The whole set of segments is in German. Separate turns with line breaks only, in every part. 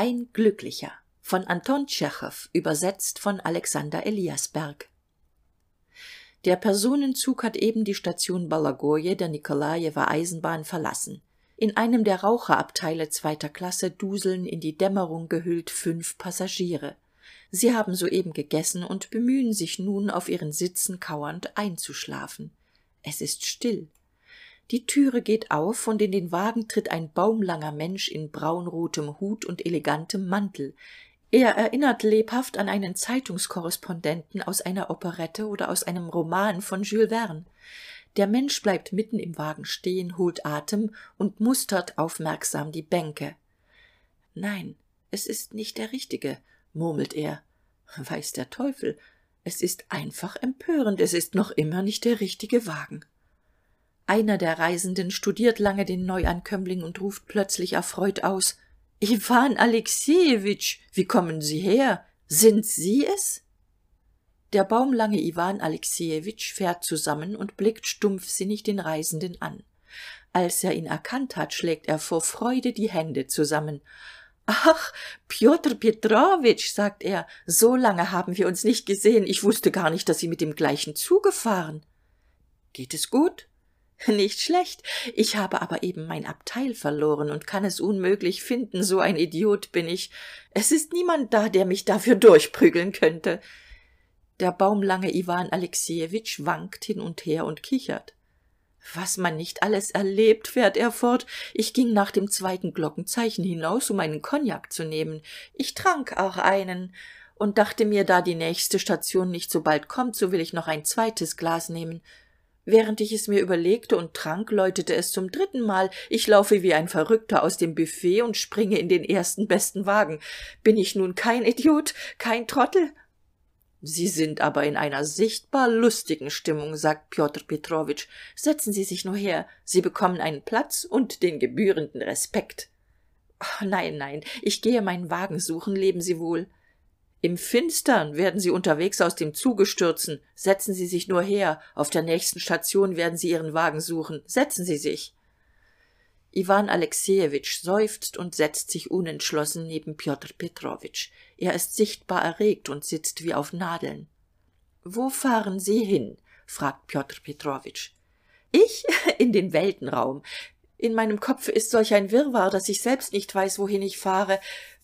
ein glücklicher von anton tschechow übersetzt von alexander eliasberg. Der personenzug hat eben die station bologoje der nikolajewer eisenbahn verlassen. In einem der raucherabteile zweiter klasse duseln in die dämmerung gehüllt fünf passagiere. Sie haben soeben gegessen und bemühen sich nun auf ihren sitzen kauernd einzuschlafen. Es ist still die türe geht auf und in den wagen tritt ein baumlanger mensch in braunrotem hut und elegantem mantel. Er erinnert lebhaft an einen zeitungskorrespondenten aus einer operette oder aus einem roman von jules verne. Der mensch bleibt mitten im wagen stehen holt atem und mustert aufmerksam die bänke. Nein es ist nicht der richtige murmelt er. Weiß der teufel es ist einfach empörend es ist noch immer nicht der richtige wagen einer der reisenden studiert lange den neuankömmling und ruft plötzlich erfreut aus iwan alexejewitsch wie kommen sie her? Sind sie es? Der baumlange iwan alexejewitsch fährt zusammen und blickt stumpfsinnig den reisenden an. Als er ihn erkannt hat schlägt er vor freude die hände zusammen. Ach pjotr petrowitsch sagt er so lange haben wir uns nicht gesehen. Ich wusste gar nicht dass sie mit dem gleichen zuge fahren geht es gut nicht schlecht. Ich habe aber eben mein abteil verloren und kann es unmöglich finden so ein idiot bin ich. Es ist niemand da der mich dafür durchprügeln könnte. Der baumlange iwan alexejewitsch wankt hin und her und kichert. Was man nicht alles erlebt fährt er fort. Ich ging nach dem zweiten glockenzeichen hinaus um einen kognak zu nehmen. Ich trank auch einen und dachte mir da die nächste station nicht so bald kommt so will ich noch ein zweites glas nehmen während ich es mir überlegte und trank läutete es zum dritten mal ich laufe wie ein verrückter aus dem büfett und springe in den ersten besten wagen. Bin ich nun kein idiot kein trottel? Sie sind aber in einer sichtbar lustigen stimmung sagt pjotr petrowitsch. Setzen sie sich nur her. Sie bekommen einen platz und den gebührenden respekt. Nein nein. Ich gehe meinen wagen suchen. Leben sie wohl im finstern werden sie unterwegs aus dem zuge stürzen. Setzen sie sich nur her. Auf der nächsten station werden sie ihren wagen suchen. Setzen sie sich. Iwan alexejewitsch seufzt und setzt sich unentschlossen neben pjotr petrowitsch. Er ist sichtbar erregt und sitzt wie auf nadeln. Wo fahren sie hin? fragt pjotr petrowitsch. Ich? In den weltenraum. In meinem kopfe ist solch ein wirrwarr dass ich selbst nicht weiß wohin ich fahre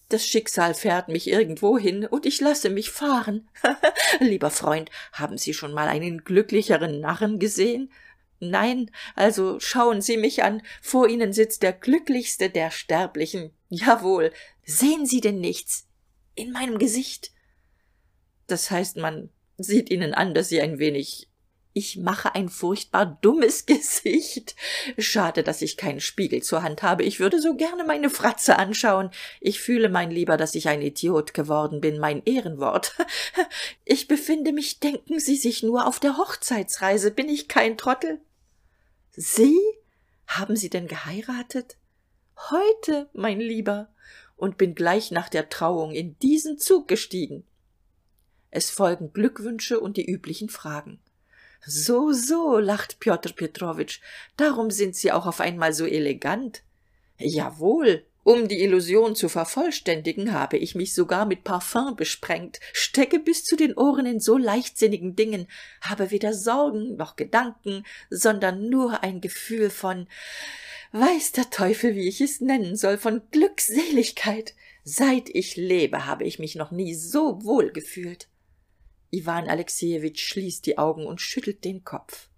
das schicksal fährt mich irgendwohin und ich lasse mich fahren. Lieber freund haben sie schon mal einen glücklicheren narren gesehen? Nein also schauen sie mich an. Vor ihnen sitzt der glücklichste der sterblichen. Jawohl. Sehen sie denn nichts in meinem gesicht? Das heißt man sieht ihnen an dass sie ein wenig ich mache ein furchtbar dummes gesicht. Schade dass ich keinen spiegel zur hand habe. Ich würde so gerne meine fratze anschauen. Ich fühle mein lieber dass ich ein idiot geworden bin. Mein ehrenwort. Ich befinde mich denken sie sich nur auf der hochzeitsreise bin ich kein trottel. Sie? Haben sie denn geheiratet? Heute mein lieber. Und bin gleich nach der trauung in diesen zug gestiegen. Es folgen glückwünsche und die üblichen fragen so so lacht pjotr petrowitsch. Darum sind sie auch auf einmal so elegant. Jawohl um die illusion zu vervollständigen habe ich mich sogar mit parfüm besprengt stecke bis zu den ohren in so leichtsinnigen dingen habe weder sorgen noch gedanken sondern nur ein gefühl von weiß der teufel wie ich es nennen soll von glückseligkeit. Seit ich lebe habe ich mich noch nie so wohl gefühlt iwan alexejewitsch schließt die augen und schüttelt den kopf.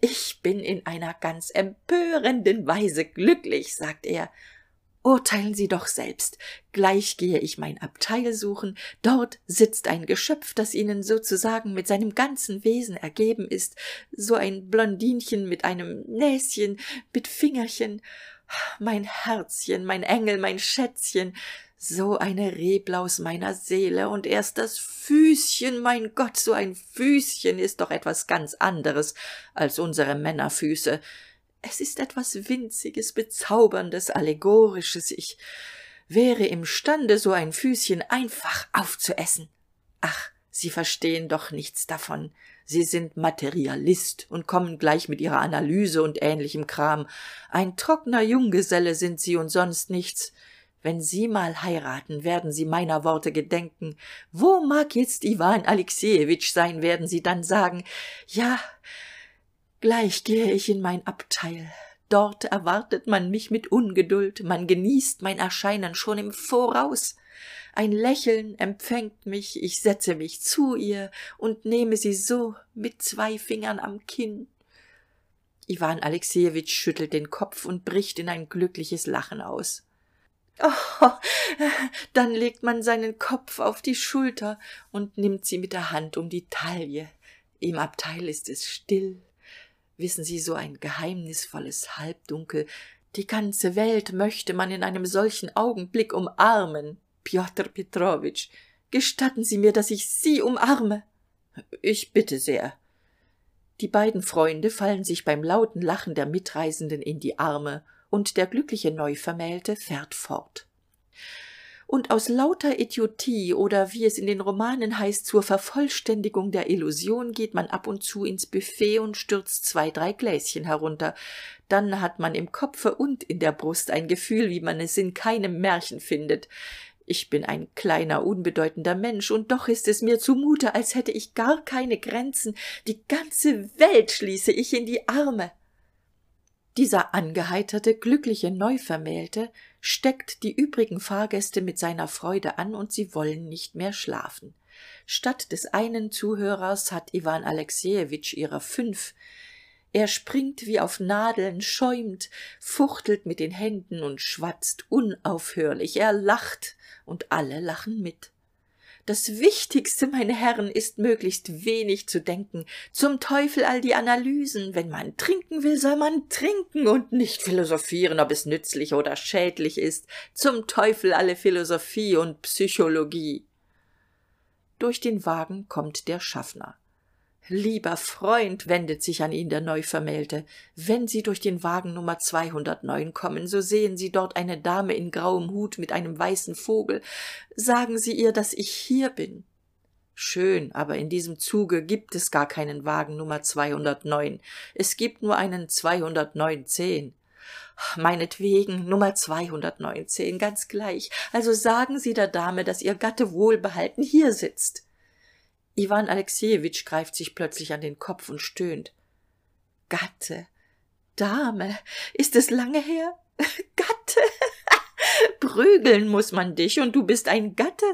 Ich bin in einer ganz empörenden weise glücklich sagt er urteilen sie doch selbst. Gleich gehe ich mein abteil suchen. Dort sitzt ein geschöpf das ihnen sozusagen mit seinem ganzen wesen ergeben ist. So ein blondinchen mit einem näschen mit fingerchen. Mein herzchen mein engel mein schätzchen. So eine reblaus meiner seele und erst das füßchen. Mein gott so ein füßchen ist doch etwas ganz anderes als unsere männerfüße es ist etwas winziges bezauberndes allegorisches. Ich wäre imstande so ein füßchen einfach aufzuessen. Ach sie verstehen doch nichts davon. Sie sind materialist und kommen gleich mit ihrer analyse und ähnlichem kram. Ein trockener junggeselle sind sie und sonst nichts. Wenn sie mal heiraten werden sie meiner worte gedenken. Wo mag jetzt iwan alexejewitsch sein werden sie dann sagen. Ja gleich gehe ich in mein abteil. Dort erwartet man mich mit ungeduld. Man genießt mein erscheinen schon im voraus. Ein lächeln empfängt mich. Ich setze mich zu ihr und nehme sie so mit zwei fingern am kinn. Iwan alexejewitsch schüttelt den kopf und bricht in ein glückliches lachen aus. Oh, dann legt man seinen kopf auf die schulter und nimmt sie mit der hand um die taille. Im abteil ist es still wissen sie so ein geheimnisvolles halbdunkel die ganze welt möchte man in einem solchen augenblick umarmen. Pjotr petrowitsch gestatten sie mir dass ich sie umarme. Ich bitte sehr. Die beiden freunde fallen sich beim lauten lachen der mitreisenden in die arme und der glückliche neuvermählte fährt fort und aus lauter idiotie oder wie es in den romanen heißt zur vervollständigung der illusion geht man ab und zu ins büfett und stürzt zwei drei gläschen herunter. Dann hat man im kopfe und in der brust ein gefühl wie man es in keinem märchen findet. Ich bin ein kleiner unbedeutender mensch und doch ist es mir zumute als hätte ich gar keine grenzen. Die ganze welt schließe ich in die arme dieser angeheiterte glückliche neuvermählte steckt die übrigen fahrgäste mit seiner freude an und sie wollen nicht mehr schlafen. Statt des einen zuhörers hat iwan alexejewitsch ihrer fünf. Er springt wie auf nadeln schäumt fuchtelt mit den händen und schwatzt unaufhörlich. Er lacht und alle lachen mit das wichtigste meine herren ist möglichst wenig zu denken. Zum teufel all die analysen. Wenn man trinken will soll man trinken und nicht philosophieren ob es nützlich oder schädlich ist. Zum teufel alle philosophie und psychologie. Durch den wagen kommt der schaffner lieber freund wendet sich an ihn der neuvermählte. Wenn sie durch den wagen nummer zweihundertneun kommen so sehen sie dort eine dame in grauem hut mit einem weißen vogel. Sagen sie ihr dass ich hier bin. Schön aber in diesem zuge gibt es gar keinen wagen nummer zweihundertneun. Es gibt nur einen zweihundertneunzehn. Meinetwegen nummer zweihundertneunzehn ganz gleich. Also sagen sie der dame dass ihr gatte wohlbehalten hier sitzt iwan alexejewitsch greift sich plötzlich an den kopf und stöhnt. Gatte dame ist es lange her? Gatte prügeln muss man dich und du bist ein gatte.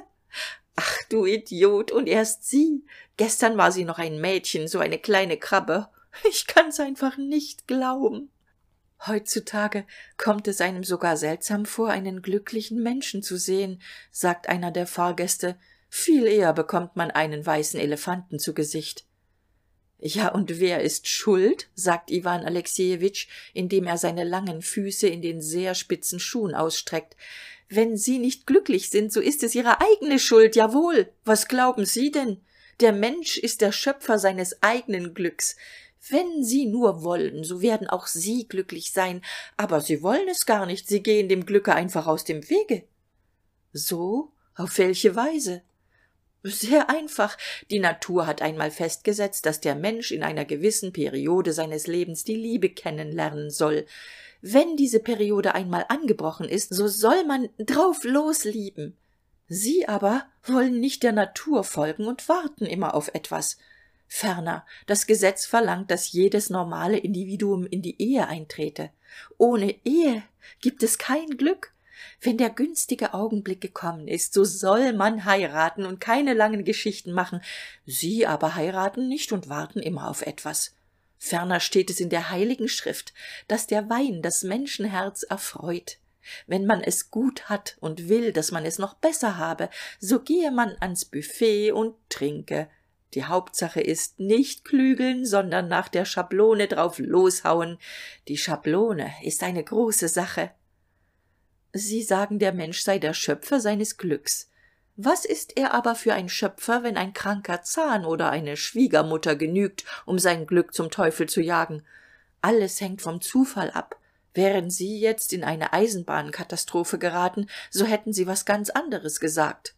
Ach du idiot und erst sie. Gestern war sie noch ein mädchen so eine kleine krabbe. Ich kann's einfach nicht glauben. Heutzutage kommt es einem sogar seltsam vor einen glücklichen menschen zu sehen sagt einer der fahrgäste viel eher bekommt man einen weißen elefanten zu gesicht. Ja und wer ist schuld? sagt iwan alexejewitsch indem er seine langen füße in den sehr spitzen schuhen ausstreckt. Wenn sie nicht glücklich sind so ist es ihre eigene schuld. Jawohl. Was glauben sie denn? Der mensch ist der schöpfer seines eigenen glücks. Wenn sie nur wollen so werden auch sie glücklich sein. Aber sie wollen es gar nicht. Sie gehen dem glücke einfach aus dem wege. So? Auf welche weise sehr einfach. Die natur hat einmal festgesetzt dass der mensch in einer gewissen periode seines lebens die liebe kennenlernen soll. Wenn diese periode einmal angebrochen ist so soll man drauf los lieben sie aber wollen nicht der natur folgen und warten immer auf etwas. Ferner das gesetz verlangt dass jedes normale individuum in die ehe eintrete. Ohne ehe gibt es kein glück wenn der günstige augenblick gekommen ist so soll man heiraten und keine langen geschichten machen. Sie aber heiraten nicht und warten immer auf etwas. Ferner steht es in der heiligen schrift dass der wein das menschenherz erfreut. Wenn man es gut hat und will dass man es noch besser habe so gehe man ans büfett und trinke. Die hauptsache ist nicht klügeln sondern nach der schablone drauf loshauen. Die schablone ist eine große sache sie sagen der mensch sei der schöpfer seines glücks. Was ist er aber für ein schöpfer wenn ein kranker zahn oder eine schwiegermutter genügt um sein glück zum teufel zu jagen? Alles hängt vom zufall ab. Wären sie jetzt in eine eisenbahnkatastrophe geraten so hätten sie was ganz anderes gesagt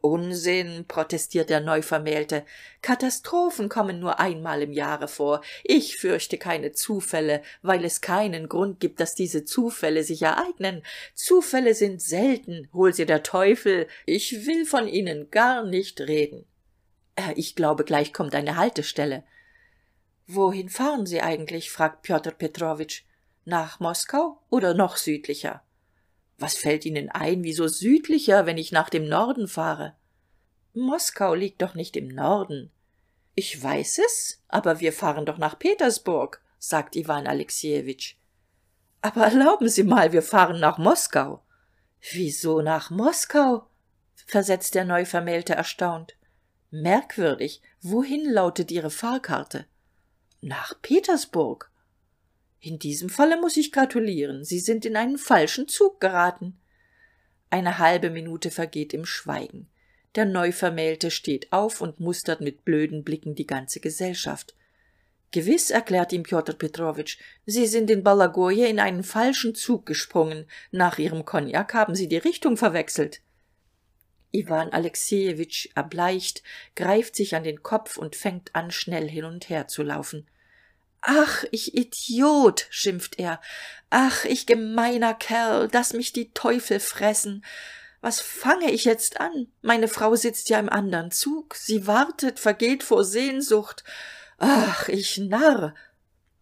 unsinn protestiert der neuvermählte. Katastrophen kommen nur einmal im jahre vor. Ich fürchte keine zufälle weil es keinen grund gibt dass diese zufälle sich ereignen. Zufälle sind selten. Hol sie der teufel. Ich will von ihnen gar nicht reden. Äh, ich glaube gleich kommt eine haltestelle. Wohin fahren sie eigentlich? fragt pjotr petrowitsch. Nach moskau oder noch südlicher was fällt ihnen ein wieso südlicher wenn ich nach dem norden fahre? Moskau liegt doch nicht im norden. Ich weiß es aber wir fahren doch nach petersburg sagt iwan alexejewitsch aber erlauben sie mal wir fahren nach moskau. Wieso nach moskau? versetzt der neuvermählte erstaunt. Merkwürdig wohin lautet ihre fahrkarte? Nach petersburg in diesem falle muss ich gratulieren. Sie sind in einen falschen zug geraten. Eine halbe minute vergeht im schweigen. Der neuvermählte steht auf und mustert mit blöden blicken die ganze gesellschaft. Gewiß erklärt ihm pjotr petrowitsch sie sind in balagoje in einen falschen zug gesprungen. Nach ihrem kognak haben sie die richtung verwechselt. Iwan alexejewitsch erbleicht greift sich an den kopf und fängt an schnell hin und her zu laufen ach ich idiot schimpft er. Ach ich gemeiner kerl dass mich die teufel fressen. Was fange ich jetzt an? Meine frau sitzt ja im andern zug. Sie wartet vergeht vor sehnsucht. Ach ich narr.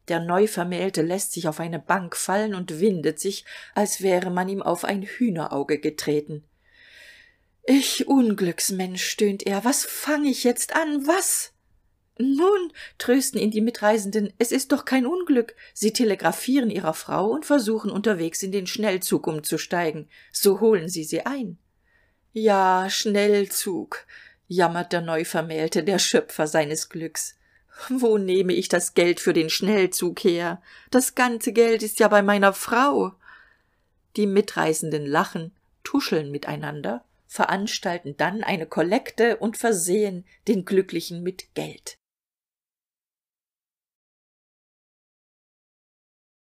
Der neuvermählte lässt sich auf eine bank fallen und windet sich als wäre man ihm auf ein hühnerauge getreten. Ich unglücksmensch stöhnt er was fang ich jetzt an? Was nun trösten ihn die mitreisenden. Es ist doch kein unglück. Sie telegraphieren ihrer frau und versuchen unterwegs in den schnellzug umzusteigen. So holen sie sie ein. Ja schnellzug jammert der neuvermählte der schöpfer seines glücks. Wo nehme ich das geld für den schnellzug her? Das ganze geld ist ja bei meiner frau. Die mitreisenden lachen tuscheln miteinander veranstalten dann eine kollekte und versehen den glücklichen mit geld